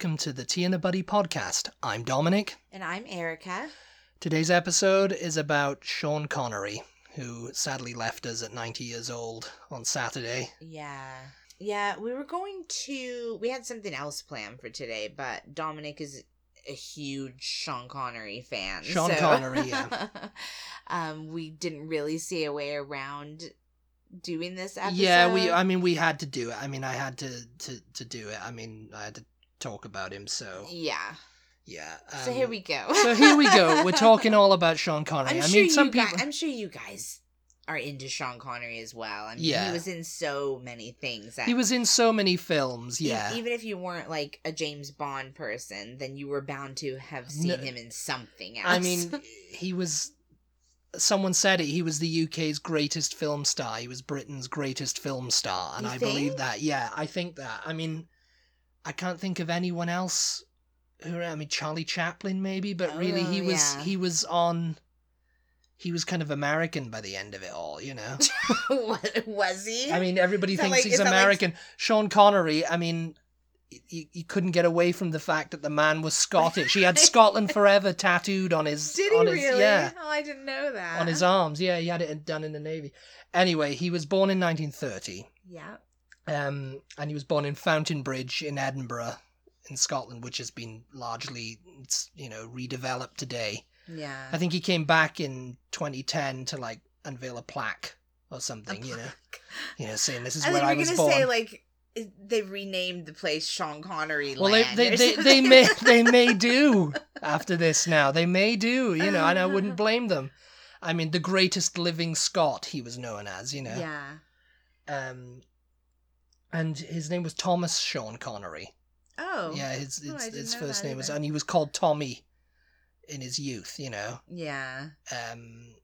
welcome to the Tea and the Buddy podcast. I'm Dominic. And I'm Erica. Today's episode is about Sean Connery, who sadly left us at 90 years old on Saturday. Yeah. Yeah, we were going to. We had something else planned for today, but Dominic is a huge Sean Connery fan. Sean so- Connery, yeah. um, we didn't really see a way around doing this episode. Yeah, we. I mean, we had to do it. I mean, I had to to to do it. I mean, I had to talk about him. So yeah. yeah. So um, here we go. so here we go. We're talking all about Sean Connery. I'm I sure mean, some people. guys, I'm sure you guys are into Sean Connery as well. I mean, Yeah. he was in so many things. He was in so many films. E- Yeah. Even if you weren't like a James Bond person, then you were bound to have seen No- him in something else. I mean, he was. Someone said it. He was the UK's greatest film star. He was Britain's greatest film star, and You I believe that. Yeah, I think that. I mean, I can't think of anyone else. Who I mean, Charlie Chaplin maybe, but really, he Oh, was yeah. he was on. He was kind of American by the end of it all, you know. Was he? I mean, everybody thinks like- he's that like- American. Sean Connery, I mean, you, you couldn't get away from the fact that the man was Scottish. He had Scotland Forever tattooed on his. did he his, really? Yeah, Oh, I didn't know that. on his arms. Yeah, he had it done in the navy. Anyway, he was born in 1930, Yeah. Um, and he was born in Fountainbridge in Edinburgh, in Scotland, which has been largely, you know, redeveloped today. Yeah. I think he came back in 2010 to like unveil a plaque or something, you know, you know, saying this is I where I was gonna born. say like they renamed the place Sean Connery Well, they Land. they, they, they may they may do after this now. They may do, you know, and I wouldn't blame them. I mean, the greatest living Scot, he was known as, you know. Yeah. Um, and his name was Thomas Sean Connery. Oh. Yeah, his Oh, his, didn't his first name was, and he was called Tommy in his youth, you know. Yeah. Um,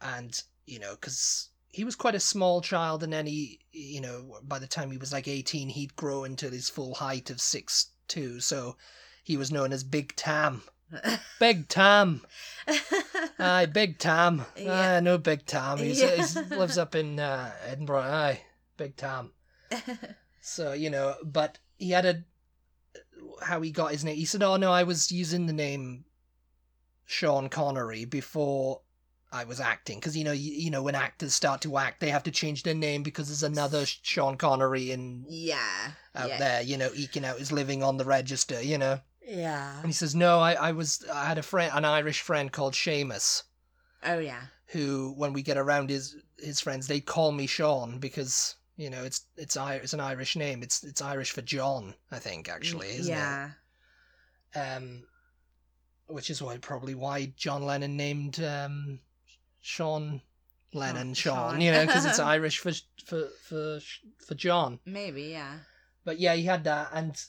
and you know, because he was quite a small child, and then he, you know, by the time he was like eighteen, he'd grow into his full height of six two, so he was known as Big Tam. Big Tam. Aye, Big Tam. Yeah. Aye, no Big Tam. He's, Yeah. he's lives up in uh, Edinburgh. Aye, Big Tam. So you know, but he had a how he got his name. He said, "Oh no, I was using the name Sean Connery before I was acting because you know, you, you know, when actors start to act, they have to change their name because there's another Sean Connery in yeah. out yeah. there, you know, eking out his living on the register, you know." Yeah. And he says, "No, I, I was I had a friend, an Irish friend called Seamus." Oh yeah. who when we get around his his friends they call me Sean because you know it's it's I it's an Irish name it's it's Irish for John I think actually isn't yeah. it um which is why probably why John Lennon named um Sean Lennon Sean, Sean. you know because it's Irish for for for for John Maybe. Yeah. but yeah he had that and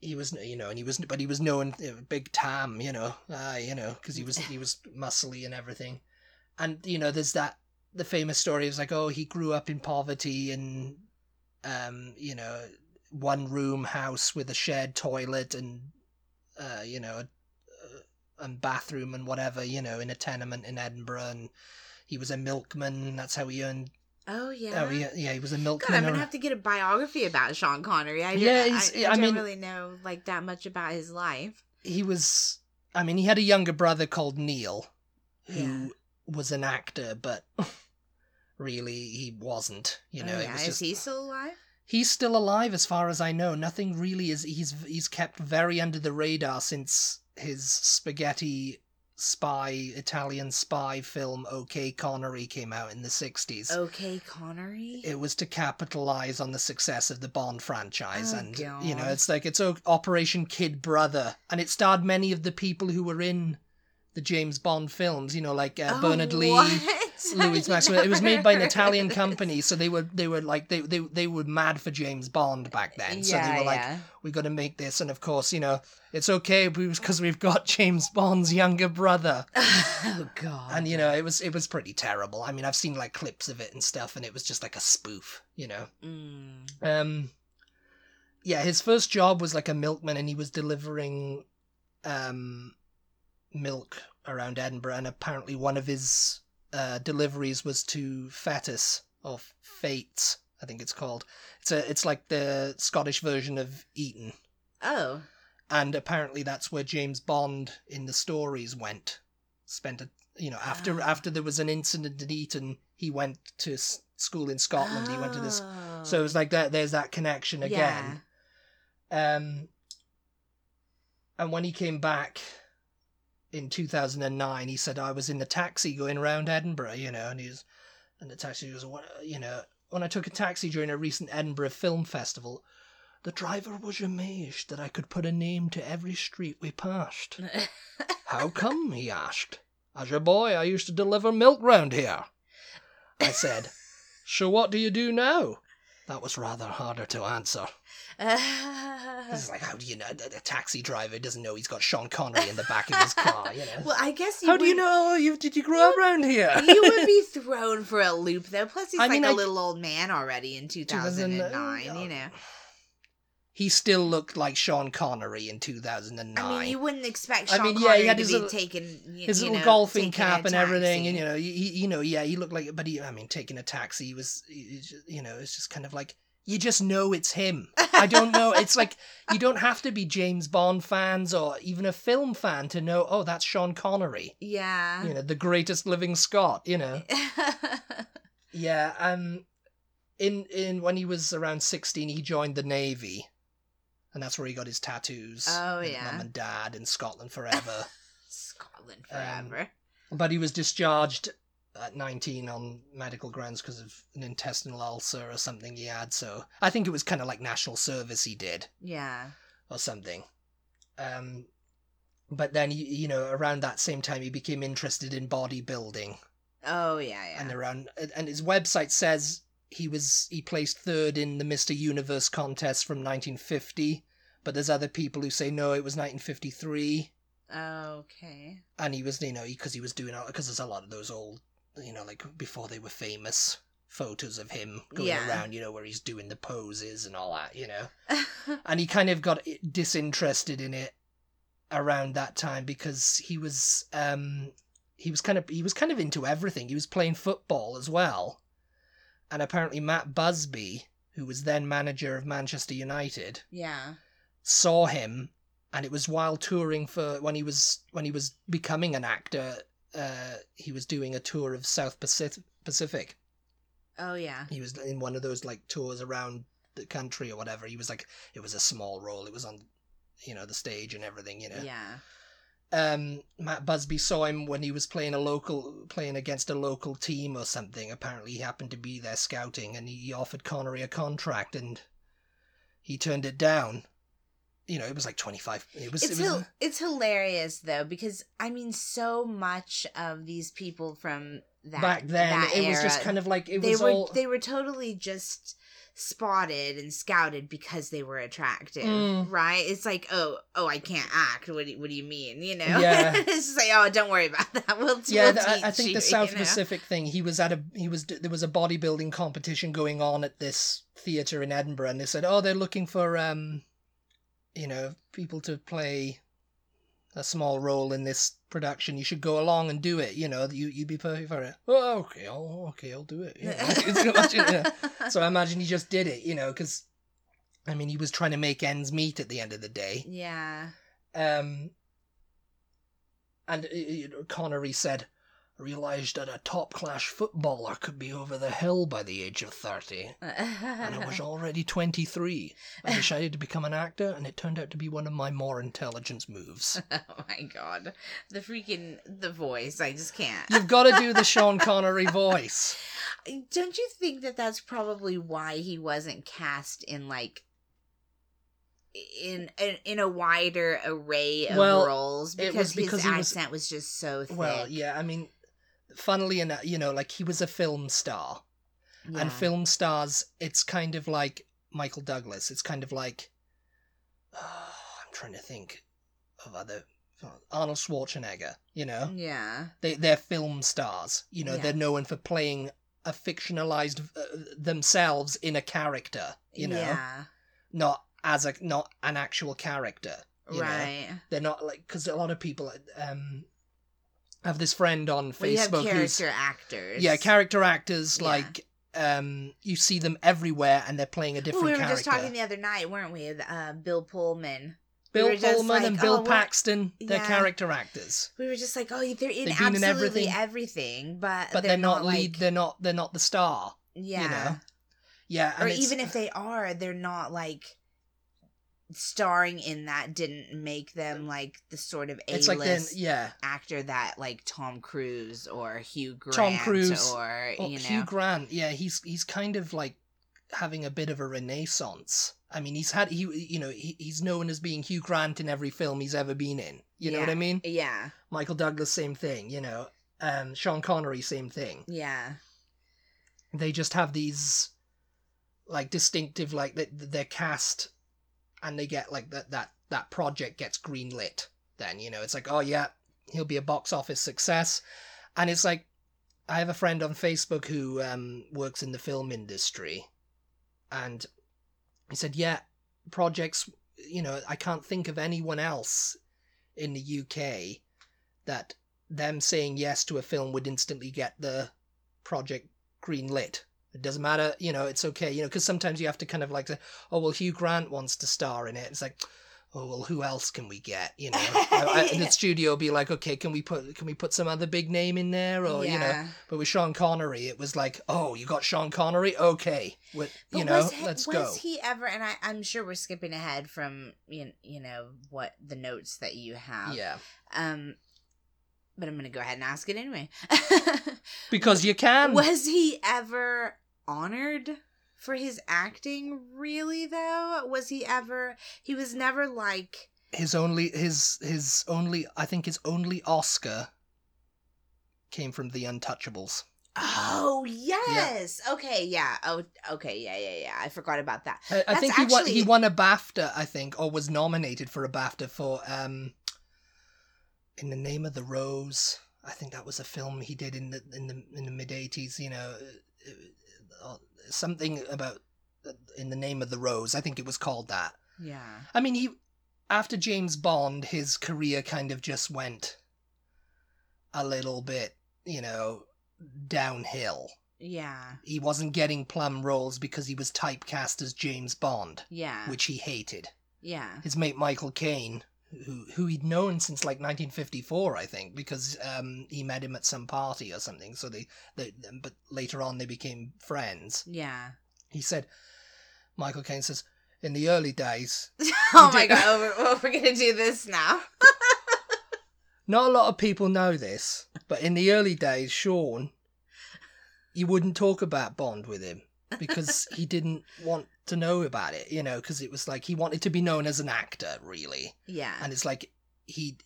he was you know and he was but he was known big tam you know uh, you know because he was he was muscly and everything and you know there's that the famous story is like oh he grew up in poverty and um you know one room house with a shared toilet and uh you know uh, and bathroom and whatever you know in a tenement in edinburgh and he was a milkman that's how he earned Oh yeah. oh yeah yeah he was a God, milkman I'm gonna or- have to get a biography about Sean Connery. I Yeah, I, I, I don't mean- really know like that much about his life. he was i mean he had a younger brother called neil who Yeah. was an actor but really he wasn't you know oh, it was Is just he still alive? he's still alive as far as i know nothing really is he's he's kept very under the radar since his spaghetti spy italian spy film okay connery came out in the 60s Okay, Connery. it was to capitalize on the success of the Bond franchise, Oh, and you know, it's like it's Operation Kid Brother, and it starred many of the people who were in the James Bond films. You know, like uh, Oh, Bernard Lee, what? Lois Maxwell. It was made by an Italian company, so they were they were like they they they were mad for James Bond back then. so yeah, they were like, yeah. we got to make this, and of course, you know, it's okay because we've got James Bond's younger brother. oh God. And you know, it was it was pretty terrible. I mean, I've seen like clips of it and stuff, and it was just like a spoof, you know. Mm. Um, yeah, his first job was like a milkman, and he was delivering um milk around Edinburgh, and apparently one of his uh, deliveries was to Fettes or Fates, I think it's called. It's a it's like the Scottish version of Eton. Oh. and apparently that's where James Bond in the stories went. Spent a you know after Ah. after there was an incident at Eton, he went to s- school in Scotland. He went to this, so it Oh. was like that. There's that connection again. Um, and when he came back in 2009, he said, I was in the taxi going around Edinburgh, you know, and he was, and the taxi was, "What- you know, when I took a taxi during a recent Edinburgh Film Festival, the driver was amazed that I could put a name to every street we passed. How come? he asked. As a boy, I used to deliver milk round here. I said, So what do you do now? That was rather harder to answer. It's like, how do you know? A taxi driver doesn't know he's got Sean Connery in the back of his car, you know? well, I guess you how do you know? You, did you grow up around here? you would be thrown for a loop though. Plus, he's I like mean, a I- little old man already in 2009, you know. He still looked like Sean Connery in 2009. I mean, you wouldn't expect I Sean mean, yeah, Connery he had to his be little- taking y- his you little know, golfing cap and everything, and you know, he, you know, yeah, he looked like, but he, I mean, taking a taxi he was, you know, it's just kind of like you just know it's him. I don't know. It's like you don't have to be James Bond fans or even a film fan to know. Oh, that's Sean Connery. yeah. You know, the greatest living Scot. You know. Yeah. Um. In in when he was around sixteen, he joined the navy, and that's where he got his tattoos. Oh, yeah. Mum and Dad in Scotland forever. Scotland Um, forever. but he was discharged at 19 on medical grounds because of an intestinal ulcer or something he had. So I think it was kind of like national service he did yeah. or something. Um, but then you, you know around that same time he became interested in bodybuilding Oh yeah, yeah. and around and his website says he was he placed third in the Mr. Universe contest from 1950. But there's other people who say no, it was 1953 okay. and he was you know because he, was doing because there's a lot of those old you know like before they were famous photos of him going Yeah. around you know where he's doing the poses and all that you know and he kind of got disinterested in it around that time because he was um he was kind of he was kind of into everything he was playing football as well and apparently Matt Busby who was then manager of Manchester United yeah. saw him and it was while touring for when he was when he was becoming an actor uh he was doing a tour of south pacific pacific. Oh yeah. he was in one of those like tours around the country or whatever. He was like it was a small role. It was on you know the stage and everything you know. Yeah. um matt busby saw him when he was playing a local playing against a local team or something. Apparently he happened to be there scouting and he offered connery a contract and he turned it down you know it was like 25 it was It's it was hil- it's hilarious though because I mean so much of these people from that back then that it was just kind of like it they was were all they were totally just spotted and scouted because they were attractive, Mm. right? It's like, oh, oh, I can't act. What do, what do you mean? You know? Yeah. it's just like, oh, don't worry about that. We'll, yeah we'll the, I, I think you, the south you know? pacific thing he was at a he was there was a bodybuilding competition going on at this theater in edinburgh and they said oh they're looking for um you know people to play a small role in this production you should go along and do it you know you you'd be perfect for it oh okay I'll, okay i'll do it know. Imagine, yeah. so i imagine he just did it you know because i mean he was trying to make ends meet at the end of the day yeah. um, and uh, Connery said, realised that a top class footballer could be over the hill by the age of 30. And I was already 23. I decided to become an actor, and it turned out to be one of my more intelligent moves. oh my god, the freaking the voice! I just can't. You've got to do the Sean Connery voice. Don't you think that that's probably why he wasn't cast in like in in, in a wider array of Well, roles it because, was because his he was- accent was, just so thick. Well, yeah, I mean, funnily enough, you know, like he was a film star. Yeah. And film stars, it's kind of like Michael Douglas. It's kind of like I'm trying to think of other Arnold Schwarzenegger. You know, Yeah. they they're film stars. You know, Yeah. they're known for playing a fictionalized uh, themselves in a character. You know, Yeah. not as a not an actual character. you know? Right. They're not like because a lot of people um have this friend on Well, you have Facebook character actors. yeah character actors Yeah. like um you see them everywhere and they're playing a Well, different we were character just talking the other night, weren't we? Uh, Bill Pullman. Bill just Pullman and Bill oh, Paxton, they're character actors, we were just like, oh, they're in They've in absolutely everything. everything, but but they're, not, lead. like, They're not. They're not the star. yeah, You know. Yeah, or even if they are, they're not like starring in that. Didn't make them like the sort of a it's like yeah. actor that like Tom Cruise or Hugh Grant Tom Cruise or you know Hugh Grant, yeah, he's he's kind of like having a bit of a renaissance. I mean, he's had he you know he, he's known as being Hugh Grant in every film he's ever been in. You know what I mean? yeah Michael Douglas, same thing. You know, um, Sean Connery, same thing. yeah They just have these like distinctive like that they're cast, and they get like that that that project gets greenlit. Then you know it's like oh yeah, he'll be a box office success, and it's like I have a friend on Facebook who um, works in the film industry, and he said, "Yeah, projects. You know, I can't think of anyone else in the UK that them saying yes to a film would instantly get the project greenlit. It doesn't matter. You know, it's okay. You know, because sometimes you have to kind of like say, oh well, Hugh Grant wants to star in it. It's like." Oh well, who else can we get? You know, I- I- and the studio will be like, okay, can we put can we put some other big name in there, or you know, but with Sean Connery, it was like, oh, you got Sean Connery? Okay. With, But you know, was he, let's was go. he ever? And I, I'm sure we're skipping ahead from you, you know what the notes that you have. Yeah. Um, but I'm gonna go ahead and ask it anyway. Because you can. was he ever honored for his acting? Really though, was he ever? He was never like. His only, his, his only, I think his only Oscar came from The Untouchables. Oh yes. Okay. Yeah. Oh. Okay. Yeah. Yeah. Yeah. I forgot about that. I, I think he won, he won a BAFTA, I think, or was nominated for a BAFTA for, um, In the Name of the Rose. I think that was a film he did in the in the in the mid '80s. You know, uh, uh, something about In the Name of the Rose. I think it was called that. Yeah. I mean, he after James Bond, his career kind of just went a little bit, you know, downhill. Yeah. He wasn't getting plum roles because he was typecast as James Bond, Yeah. which he hated. yeah. His mate Michael Caine, who who he'd known since like 1954, I think, because um, he met him at some party or something. So they, they, but later on they became friends. Yeah. He said, Michael Caine says, in the early days, oh my god. Oh, we're, we're gonna do this now. Not a lot of people know this, but in the early days, Sean, you wouldn't talk about Bond with him because he didn't want to know about it, you know, because it was like he wanted to be known as an actor, really. Yeah. And it's like he,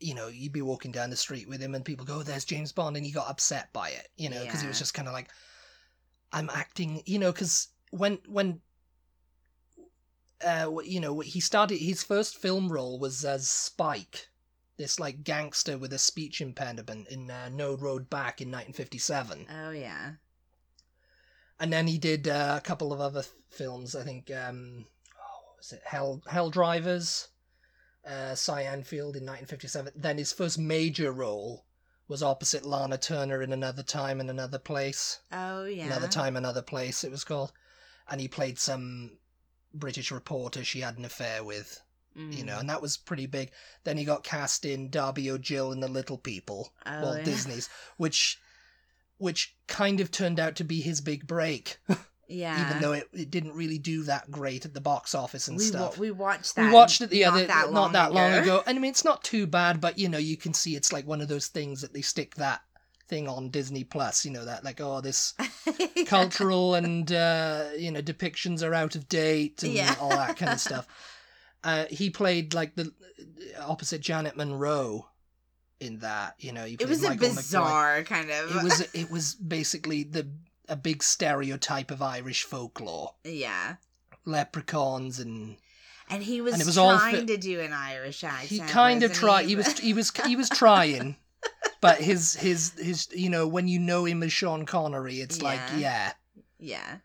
you know, you'd be walking down the street with him and people go, oh, there's James Bond. And he got upset by it, you know, because it was just kind of like, I'm acting, you know, because when, when, uh, you know, he started, his first film role was as Spike, this like gangster with a speech impediment in uh, No Road Back in 1957. oh yeah. And then he did uh, a couple of other films. I think, um, oh, what was it Hell Hell Drivers, uh, Cyan Field in 1957. Then his first major role was opposite Lana Turner in Another Time and Another Place. Oh yeah. Another Time, Another Place. It was called, and he played some British reporter she had an affair with. You know, Mm. and that was pretty big. Then he got cast in Darby O'Gill and the Little People. Oh, Walt yeah. Disney's, which which kind of turned out to be his big break, Yeah. even though it, it didn't really do that great at the box office and we, wa- stuff. we watched that. we watched it the not other that not that long ago. And I mean it's not too bad, but you know, you can see it's like one of those things that they stick that thing on Disney Plus, you know, that like, oh this cultural and uh, you know, depictions are out of date and Yeah. all that kind of stuff. Uh, he played like the opposite Janet Munro in that, you know. He It was a Michael McBride bizarre kind of. it was it was basically the a big stereotype of Irish folklore, yeah. leprechauns and And he was, And it was all trying fi- to do an Irish accent. he kind of tried. He was he was he was trying, but his his his you know when you know him as Sean Connery, it's like yeah. yeah.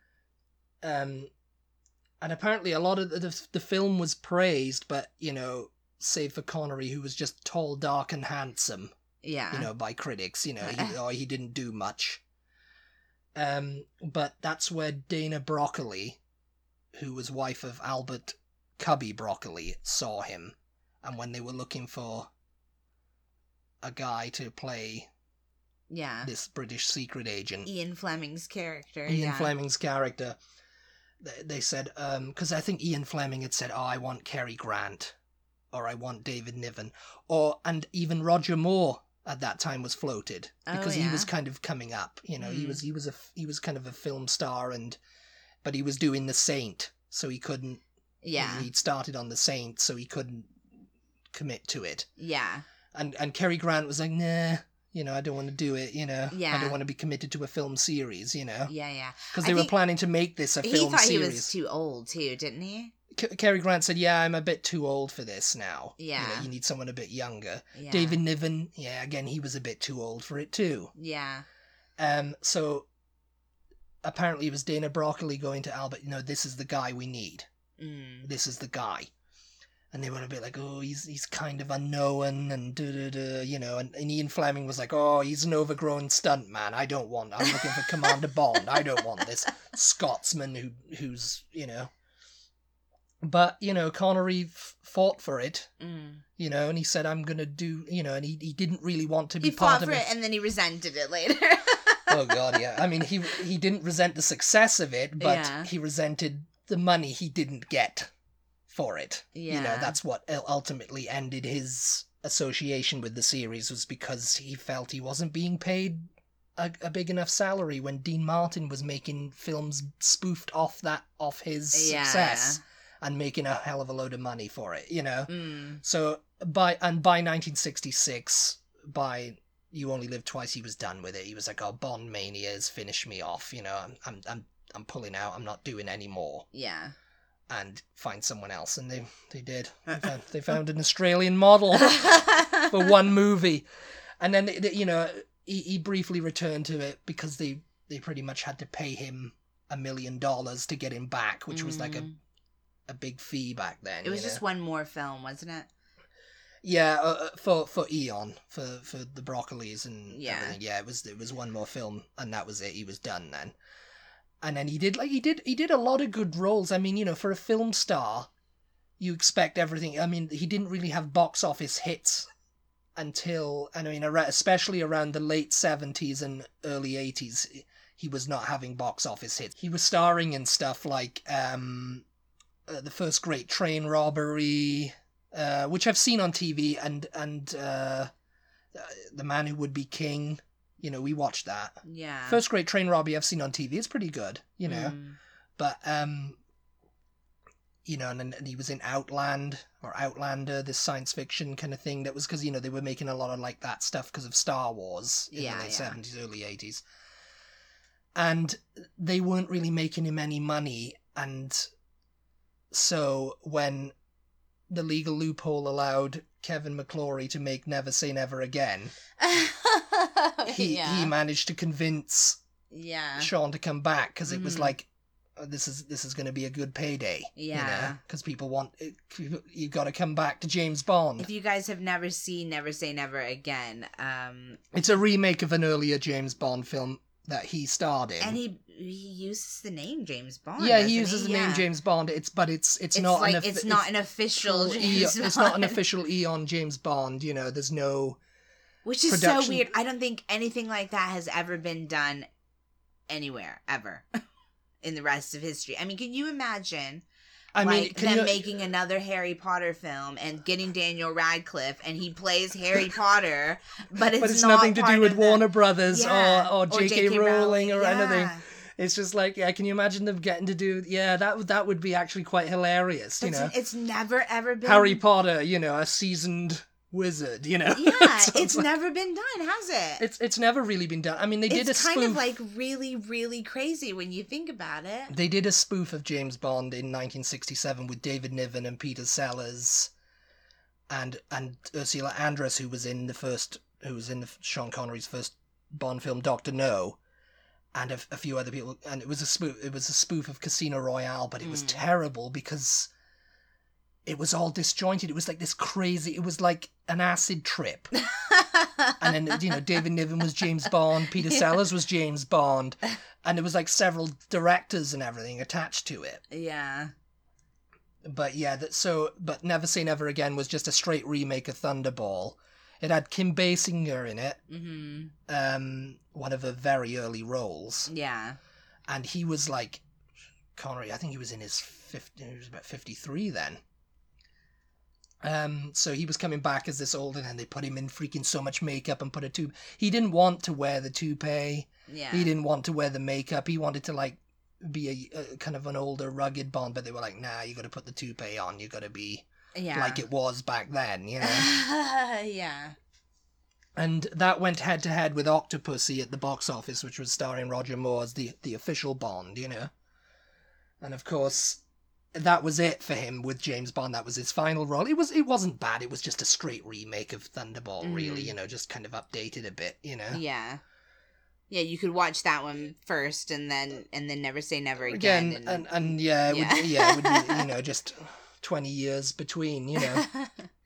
Um, and apparently a lot of the the film was praised, but you know save for Connery, who was just tall, dark, and handsome. Yeah. you know, by critics. You know, he, or he didn't do much. Um, but that's where Dana Broccoli, who was wife of Albert Cubby Broccoli, saw him, and when they were looking for a guy to play Yeah. this British secret agent, Ian Fleming's character. Ian yeah. Fleming's character, they, they said, um because I think Ian Fleming had said, "Oh, I want Cary Grant, or I want David Niven, or and even Roger Moore at that time was floated Oh, because he was kind of coming up. You know, he Mm. was he was a he was kind of a film star, and but he was doing The Saint, so he couldn't. Yeah. he'd started on The Saint, so he couldn't commit to it. Yeah. And and Cary Grant was like, nah. You know, I don't want to do it. You know, yeah. I don't want to be committed to a film series. You know, Yeah. Yeah. because I they were planning to make this a film. He thought series. he was too old too, didn't he? Cary Grant said, "Yeah, I'm a bit too old for this now. You, Yeah. know, you need someone a bit younger." Yeah. David Niven, yeah, again, he was a bit too old for it too. Yeah. Um, so apparently it was Dana Broccoli going to Albert. You know, this is the guy we need. Mm. This is the guy. And they were a bit like, oh, he's he's kind of unknown and da da da, you know. And, and Ian Fleming was like, oh, he's an overgrown stunt man. I don't want. I'm looking for Commander Bond. I don't want this Scotsman who who's you know. But you know, Connery f- fought for it, Mm. you know, and he said, "I'm gonna do," you know, and he he didn't really want to be He part fought of for it. it and then he resented it later. oh god, yeah. I mean, he he didn't resent the success of it, but Yeah. he resented the money he didn't get for it. yeah. You know, that's what ultimately ended his association with the series was because he felt he wasn't being paid a, a big enough salary when Dean Martin was making films spoofed off that off his Yeah. success and making a hell of a load of money for it, you know. Mm. So by and by 1966, by You Only Live Twice, he was done with it. He was like, "Oh, Bond mania has finished me off. You know, I'm I'm I'm I'm pulling out. I'm not doing any more." Yeah. And find someone else, and they they did. They found, they found an Australian model for one movie, and then they, they- you know he, he briefly returned to it because they they pretty much had to pay him a million dollars to get him back, which was like a Mm. A big fee back then. It was just know? one more film, wasn't it? Yeah, uh, uh, for for Eon, for for the Broccolis and Yeah. everything. Yeah, it was it was one more film, and that was it. He was done then. And then he did like he did he did a lot of good roles. I mean, you know, for a film star, you expect everything. I mean, he didn't really have box office hits until and I mean, especially around the late seventies and early eighties, he was not having box office hits. He was starring in stuff like um, uh, the first Great Train Robbery, uh, which I've seen on TV, and and uh, uh, the Man Who Would Be King. You know, we watched that. Yeah. First Great Train Robbery I've seen on TV. It's pretty good. You know, Mm. but um, you know, and and he was in Outland or Outlander, this science fiction kind of thing. That was because you know they were making a lot of like that stuff because of Star Wars in Yeah, the late yeah. seventies, early eighties, and they weren't really making him any money, and so when the legal loophole allowed Kevin McClory to make Never Say Never Again, he yeah. he managed to convince yeah. Sean to come back because it was Mhm. like oh, this is this is going to be a good payday. Yeah. because people want you've got to come back to James Bond. If you guys have never seen Never Say Never Again, um, It's a remake of an earlier James Bond film that he starred in. and he he uses the name James Bond. yeah, he uses the name Yeah. James Bond. It's but it's it's, It's, not like an offi- it's not an official James Bond. it's not an official Eon James Bond. You know, there's no. Which is production- so weird. I don't think anything like that has ever been done anywhere ever in the rest of history. I mean, can you imagine I mean, like them you, making another Harry Potter film and getting Daniel Radcliffe and he plays Harry Potter, but it's, but it's not nothing to do with of the- Warner Brothers Yeah, or, or J.K. Rowling or anything. It's just like, yeah, can you imagine them getting to do? Yeah, that would- that would be actually quite hilarious. You It's, know, it's never ever been Harry Potter, you know, a seasoned wizard. You know, Yeah, So it's like- never been done, has it? It's it's never really been done. I mean, they did a it's spoof. kind of like really, really crazy when you think about it. they did a spoof of James Bond in 1967 with David Niven and Peter Sellers, and and Ursula Andress, who was in the first, who was in the Sean Connery's first Bond film, Doctor No, and a, a few other people. And it was a spoof. It was a spoof of Casino Royale, but it was Mm. terrible because. It was all disjointed. It was like this crazy. It was like an acid trip. and then you know David Niven was James Bond, Peter Yeah. Sellers was James Bond, and there was like several directors and everything attached to it. yeah. but yeah, that so but Never Say Never Again was just a straight remake of Thunderball. It had Kim Basinger in it, Mm-hmm. um, one of her very early roles, Yeah. and he was like Connery. I think he was in his fifty. He was about fifty three then. Um, so he was coming back as this old, and then they put him in freaking so much makeup and put a tube. He didn't want to wear the toupee. Yeah. He didn't want to wear the makeup. He wanted to like be a, a kind of an older, rugged Bond, but they were like, "Nah, you got to put the toupee on. You got to be Yeah. like it was back then," you know. yeah. and that went head to head with Octopussy at the box office, which was starring Roger Moore as the the official Bond, you know. And of course, that was it for him with James Bond. That was his final role. It was it wasn't bad. It was just a straight remake of Thunderball, really. Mhm. You know, just kind of updated a bit. You know. Yeah. Yeah, you could watch that one first and then and then never say never Again, again. and and yeah, it Yeah. would, yeah, it would be you know just twenty years between, you know.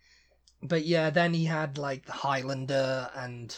but yeah, then he had like the Highlander and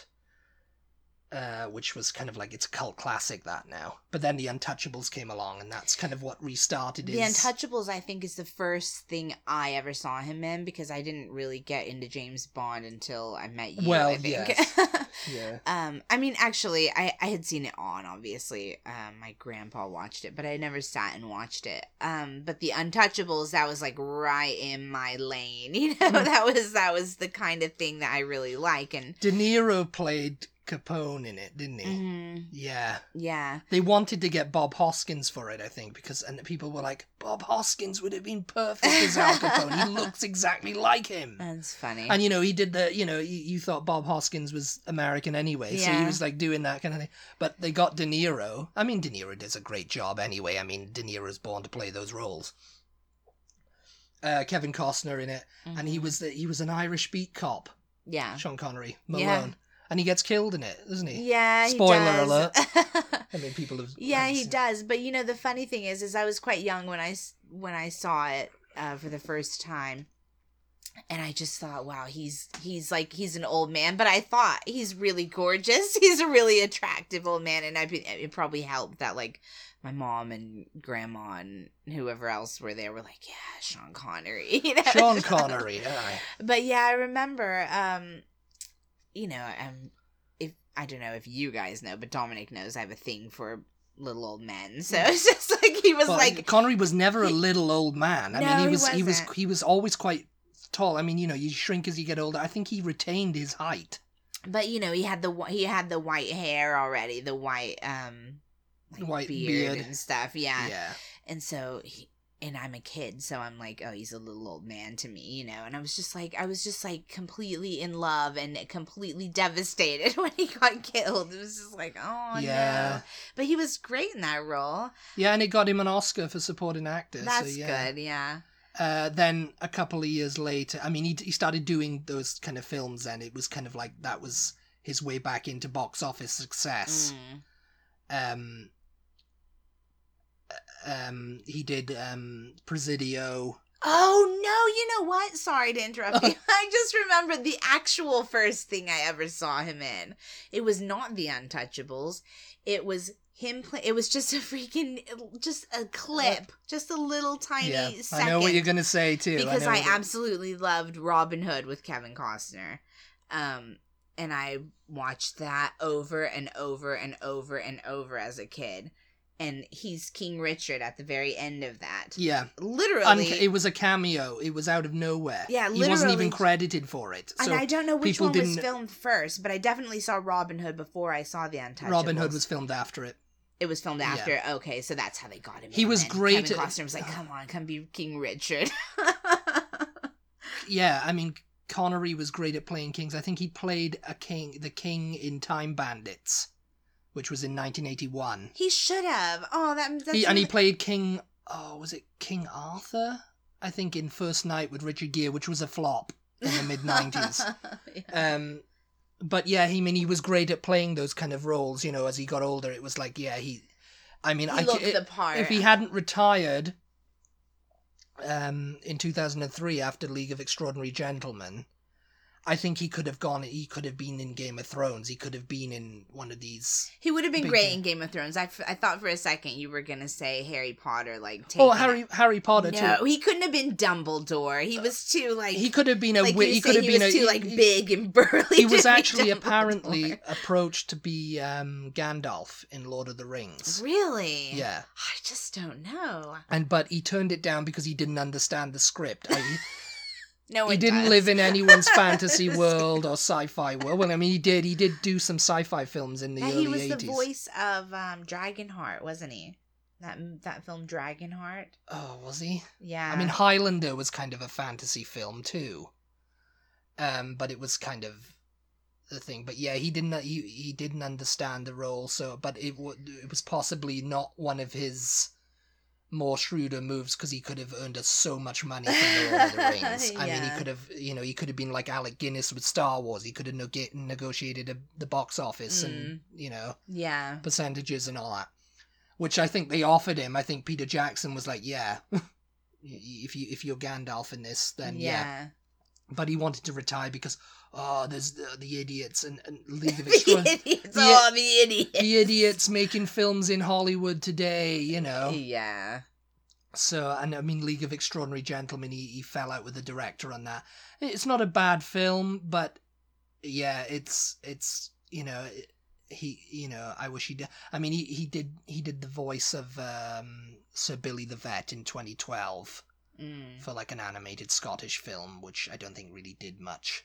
uh which was kind of like it's a cult classic that now. But then the Untouchables came along and that's kind of what restarted the his Untouchables, I think, is the first thing I ever saw him in because I didn't really get into James Bond until I met you. Well, I think. yes. Yeah. um, I mean, actually, I I had seen it on. Obviously, um, my grandpa watched it, but I never sat and watched it. Um, but the Untouchables, that was like right in my lane. You know, Mhm. that was that was the kind of thing that I really like. And De Niro played Capone in it, didn't he? Mhm. Yeah. yeah, They wanted to get Bob Hoskins for it, I think, because and people were like, Bob Hoskins would have been perfect as Al Capone. he looks exactly like him. that's funny. And you know, he did the, you know, you, you thought Bob Hoskins was American anyway, so he was like doing that kind of thing. But they got De Niro. I mean, De Niro does a great job anyway. I mean, De Niro's born to play those roles. Uh, Kevin Costner in it, and he Mhm. was the, he was an Irish beat cop, yeah. Sean Connery, Yeah. And he gets killed in it, doesn't he? Yeah, he Spoiler does. alert. I mean, people have. yeah, he does. But you know, the funny thing is, is I was quite young when I when I saw it uh, for the first time, and I just thought, wow, he's he's like he's an old man, but I thought he's really gorgeous. He's a really attractive old man, and I it probably helped that like my mom and grandma and whoever else were there were like, yeah, Sean Connery. You know? Sean Connery. aye. but yeah, I remember. Um, you know, um, if I don't know if you guys know, but Dominic knows I have a thing for little old men. So it's just like he was Well, like, Connery was never a little old man. I No, mean, he he was he was wasn't. he was always quite tall. I mean, you know, you shrink as you get older. I think he retained his height. but you know, he had the he had the white hair already, the white um, like White beard, beard. and stuff. Yeah, Yeah. and so he. And I'm a kid, so I'm like, oh, he's a little old man to me, you know. And I was just like, I was just like completely in love and completely devastated when he got killed. It was just like, oh Yeah. no. But he was great in that role. Yeah, and it got him an Oscar for supporting actor. That's so, yeah. good, yeah. Uh, then a couple of years later, I mean, he he started doing those kind of films, and it was kind of like that was his way back into box office success. Mm. Um, um, he did um, Presidio. Oh no, you know what? Sorry to interrupt you. I just remembered the actual first thing I ever saw him in. It was not the Untouchables. It was him play it was just a freaking just a clip. Just a little tiny yeah, second. I know what you're gonna say too. because I, what- absolutely loved Robin Hood with Kevin Costner. Um and I watched that over and over and over and over as a kid. And he's King Richard at the very end of that. Yeah, Literally. Unca- it was a cameo. It was out of nowhere. Yeah, he wasn't even credited for it. and I don't know which one was filmed first, but I definitely saw Robin Hood before I saw the Untouchables. Robin Hood was filmed after it. It was filmed Yeah. after. Okay, so that's how they got him. He in was great Kevin Costner was like, "Come on, come be King Richard." Yeah, I mean Connery was great at playing kings. I think he played a king, the king in Time Bandits, which was in 1981. he should have. Oh, that that's He, and he played King. Oh, was it King Arthur? I think in First Knight with Richard Gere, which was a flop in the mid 90s. Yeah. Um, but yeah, he I mean he was great at playing those kind of roles. You know, as he got older, it was like yeah, he. I mean, he I looked it- the part. if he hadn't retired um, in 2003 after League of Extraordinary Gentlemen, I think he could have gone. He could have been in Game of Thrones. He could have been in one of these. He would have been great in Game of Thrones. I, f- I thought for a second you were gonna say Harry Potter, like Oh, Harry Harry Potter No, too. he couldn't have been Dumbledore. He was too like He could have been a. like wi- he could have been was a. too like he- big and burly. He was actually apparently approached to be um, Gandalf in Lord of the Rings. really. Yeah, I just don't know. and but he turned it down because he didn't understand the script. I, No, he didn't does. live in anyone's fantasy world or sci-fi world. Well, I mean, he did. He did do some sci-fi films in the Yeah, early he was 80s. the voice of um, Dragonheart, wasn't he? That that film Dragonheart. Oh, was he? Yeah. I mean, Highlander was kind of a fantasy film too. Um, but it was kind of the thing. But yeah, he didn't. He he didn't understand the role. So, but it wa- it was possibly not one of his more shrewder moves because he could have earned us so much money from the Lord of the Rings. I mean, he could have, you know, he could have been like Alec Guinness with Star Wars. He could have neg- negotiated a, the box office and mm. you know yeah. percentages and all that, which I think they offered him. I think Peter Jackson was like, "Yeah, if you if you're Gandalf in this, then yeah." yeah. But he wanted to retire because oh, there's the, the idiots and, and League of the idiots. The- oh, the idiots. the idiots making films in Hollywood today, you know. Yeah. So, and I mean, League of Extraordinary Gentlemen, he, he fell out with the director on that. It's not a bad film, but yeah, it's it's you know he you know I wish he did. I mean, he he did he did the voice of um, Sir Billi the Vet in 2012 Mm. for like an animated Scottish film, which I don't think really did much,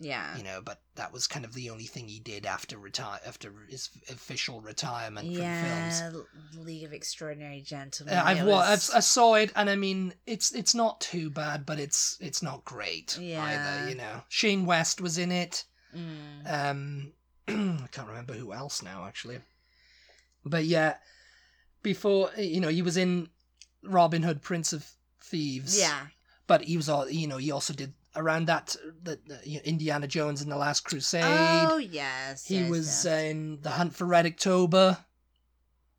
Yeah. you know. But that was kind of the only thing he did after retire after his official retirement from films. Yeah. League of Extraordinary Gentlemen. Uh, I've, it wa- I've I saw it, and I mean, it's it's not too bad, but it's it's not great Yeah. either. You know, Shane West was in it. Mm. Um, I can't remember who else now, actually. But yeah, before you know, he was in Robin Hood, Prince of Thieves. Yeah. but he was all you know. He also did around that the, the you know, Indiana Jones and the Last Crusade. Oh yes. he yes, was yes. in The Hunt for Red October.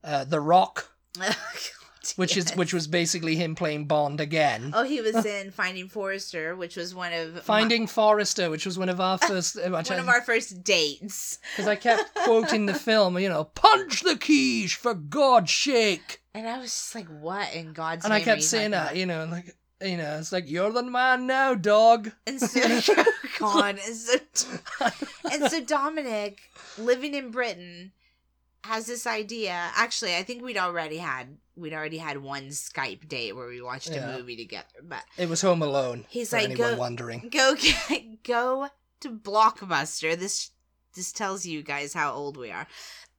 Uh, the Rock, which is which was basically him playing Bond again. Oh, he was in Finding Forrester, which was one of my- Finding Forrester, which was one of our first, uh, one of our first dates, because I kept quoting the film, you know, punch the keys for God's sake, and I was just like, "What in God's and I name?" are kept saying that, you know, like you know, it's like you're the man now, dog. And so, oh God, and so, and so Dominic, living in Britain, has this idea. Actually, I think we'd already had we'd already had one Skype date where we watched Yeah. a movie together, but It was Home Alone. He's like, anyone go- wondering. go go to Blockbuster. This this tells you guys how old we are.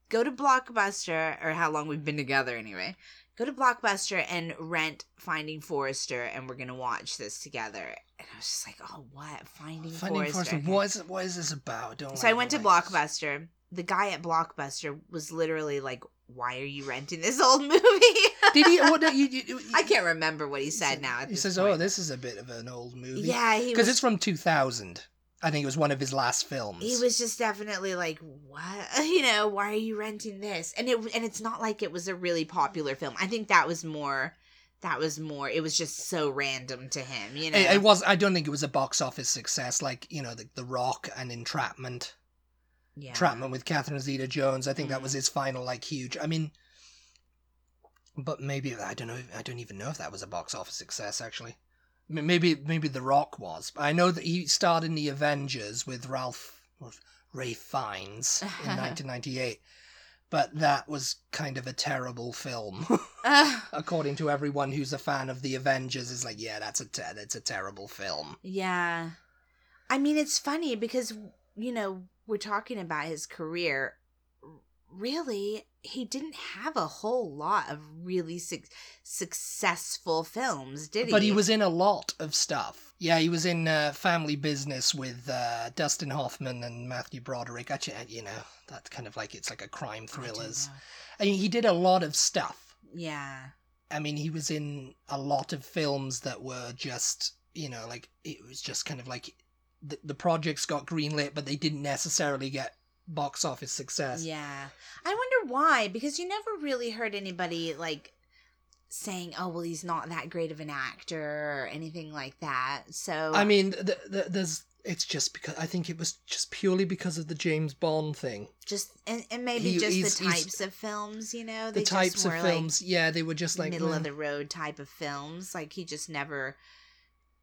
Go to Blockbuster or how long we've been together anyway. Go to Blockbuster and rent Finding Forrester, and we're gonna watch this together. And I was just like, oh, what Finding, Finding Forrester? Forrester. What is what is this about? Don't So I went to. Blockbuster. The guy at Blockbuster was literally like, "Why are you renting this old movie?" Did he? What? You, you, you, I can't remember what he he said now. At He says, point. "Oh, this is a bit of an old movie." yeah, because was it's from 2000. I think it was one of his last films. he was just definitely like what you know why are you renting this and it and it's not like it was a really popular film i think that was more that was more it was just so random to him you know It, it was. I don't think it was a box office success like you know the The Rock and Entrapment. yeah Entrapment with Catherine Zeta-Jones. I think that was Mm. his final like huge. I mean, but maybe I don't know. I don't even know if that was a box office success actually. Maybe maybe The Rock was. I know that he starred in the Avengers with Ralph Ray Fiennes in 1998. But that was kind of a terrible film. According to everyone who's a fan of the Avengers, is like, yeah, that's a te- that's a terrible film. yeah i mean it's funny because you know we're talking about his career really he didn't have a whole lot of really suc successful films did he But he was in a lot of stuff. Yeah, he was in uh, Family Business with uh, Dustin Hoffman and Matthew Broderick. Actually, you know, that's kind of like it's like a crime thrillers. know. I mean, he did a lot of stuff. yeah I mean, he was in a lot of films that were just, you know, like it was just kind of like the, the projects got greenlit, but they didn't necessarily get box office success. Yeah. I wonder why, because you never really heard anybody like saying, oh, well, he's not that great of an actor or anything like that. So, I mean, the, the, there's it's just because I think it was just purely because of the James Bond thing. Just and, and maybe He- just the types of films, you know, The types of films, yeah, they were just like like middle mm, of the road type of films. Like he just never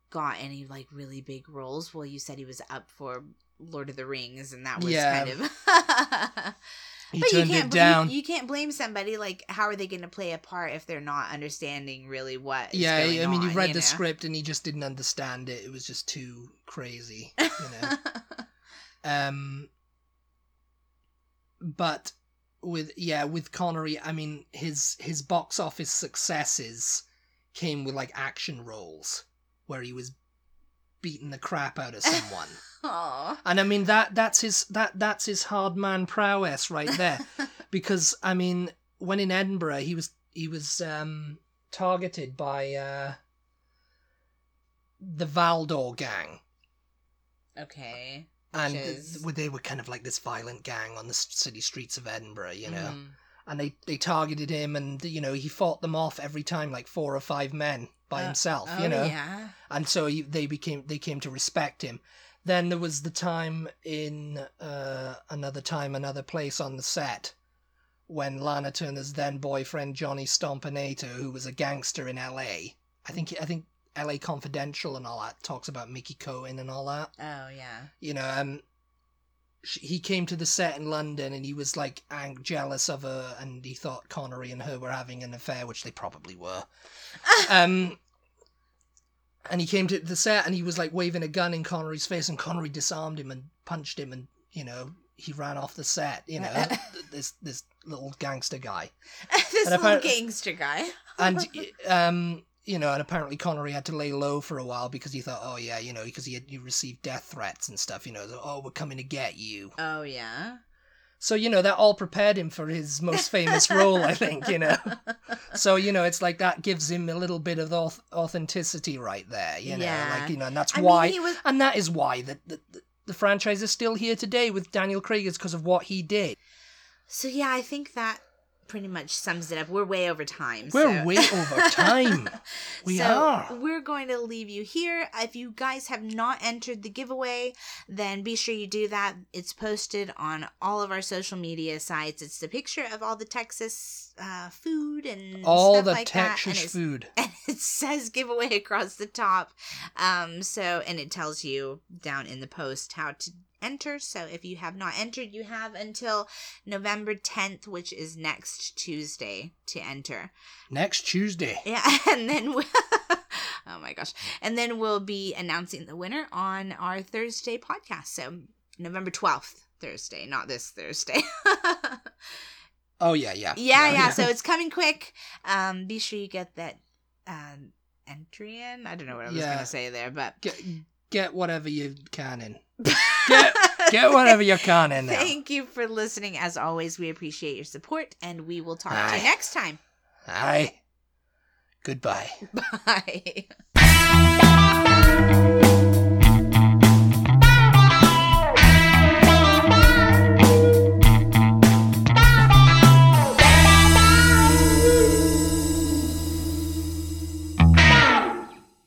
got any like really big roles. Well, you said he was up for Lord of the Rings, and that was Yeah. kind of. he but you can't it down. You, you can't blame somebody. Like, how are they going to play a part if they're not understanding really what? yeah, I mean, on, read you the know? script and he just didn't understand it. It was just too crazy, you know. um, but with yeah, with Connery, I mean, his his box office successes came with like action roles where he was beating the crap out of someone. And I mean that that's his that that's his hard man prowess right there. because I mean when in Edinburgh he was he was um targeted by uh the Valdor gang okay. and is- they were kind of like this violent gang on the city streets of Edinburgh, you know. Mm. And they they targeted him and you know he fought them off every time like four or five men by Uh, himself, Oh, you know Yeah. and so he, they became they came to respect him. Then there was the time in uh, another time, another place on the set when Lana Turner's then boyfriend Johnny Stompanato, who was a gangster in L.A. I think I think L.A. Confidential and all that talks about Mickey Cohen and all that. Oh yeah. You know, um, sh- he came to the set in London and he was like ang- jealous of her, and he thought Connery and her were having an affair, which they probably were. Um, and he came to the set and he was like waving a gun in Connery's face, and Connery disarmed him and punched him, and you know he ran off the set. You know this this little gangster guy, this And little gangster guy. and um. You know, and apparently Connery had to lay low for a while because he thought, oh yeah, you know, because he had he received death threats and stuff. You know, so, oh we're coming to get you. Oh yeah. So you know that all prepared him for his most famous role, I think. You know, so you know it's like that gives him a little bit of authenticity right there. You know, Yeah. like you know, and that's I why, mean, was and that is why the, the the- the franchise is still here today with Daniel Craig is because of what he did. So yeah, I think that pretty much sums it up. We're way over time. We're so- way over time. We so are. We're going to leave you here. If you guys have not entered the giveaway, then be sure you do that. It's posted on all of our social media sites. It's the picture of all the Texas uh, food and All stuff the like that, and Texas food. and it says giveaway across the top. Um, so and it tells you down in the post how to enter. So if you have not entered, you have until November 10th, which is next Tuesday, to enter. Next Tuesday. Yeah, and then we oh my gosh, and then we'll be announcing the winner on our Thursday podcast. So November 12th. Thursday, not this Thursday. Oh yeah, yeah. yeah, yeah. So it's coming quick. Um, be sure you get that um entry in. I don't know what I was Yeah. gonna say there, but get get whatever you can in. Get get whatever you can in there. Thank you for listening. As always, we appreciate your support, and we will talk to you next time. Aye. Goodbye. Bye.